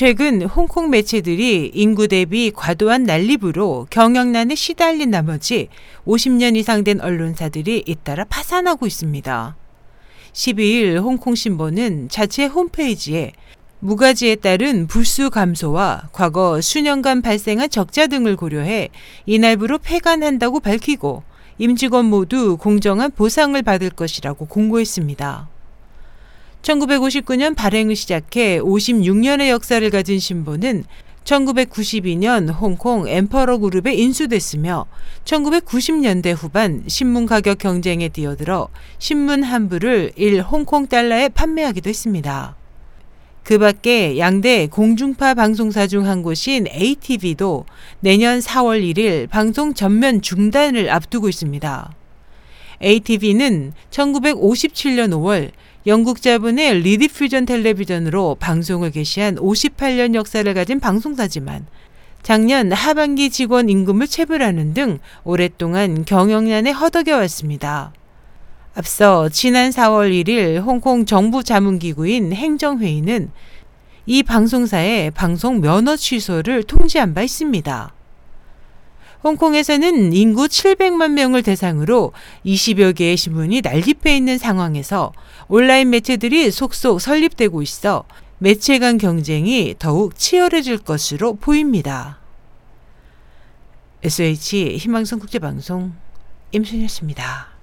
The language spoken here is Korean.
최근 홍콩 매체들이 인구 대비 과도한 난립으로 경영난에 시달린 나머지 50년 이상 된 언론사들이 잇따라 파산하고 있습니다. 12일 홍콩 신보는 자체 홈페이지에 무가지에 따른 부수 감소와 과거 수년간 발생한 적자 등을 고려해 이날부로 폐간한다고 밝히고 임직원 모두 공정한 보상을 받을 것이라고 공고했습니다. 1959년 발행을 시작해 56년의 역사를 가진 신보는 1992년 홍콩 엠퍼러 그룹에 인수됐으며 1990년대 후반 신문 가격 경쟁에 뛰어들어 신문 한 부를 1 홍콩 달러에 판매하기도 했습니다. 그 밖에 양대 공중파 방송사 중 한 곳인 ATV도 내년 4월 1일 방송 전면 중단을 앞두고 있습니다. ATV는 1957년 5월 영국 자본의 리디퓨전 텔레비전으로 방송을 개시한 58년 역사를 가진 방송사지만 작년 하반기 직원 임금을 체불하는 등 오랫동안 경영난에 허덕여 왔습니다. 앞서 지난 4월 1일 홍콩 정부 자문기구인 행정회의는 이 방송사의 방송 면허 취소를 통지한 바 있습니다. 홍콩에서는 인구 700만 명을 대상으로 20여 개의 신문이 난립해 있는 상황에서 온라인 매체들이 속속 설립되고 있어 매체 간 경쟁이 더욱 치열해질 것으로 보입니다. SH 희망성 국제방송 임순이었습니다.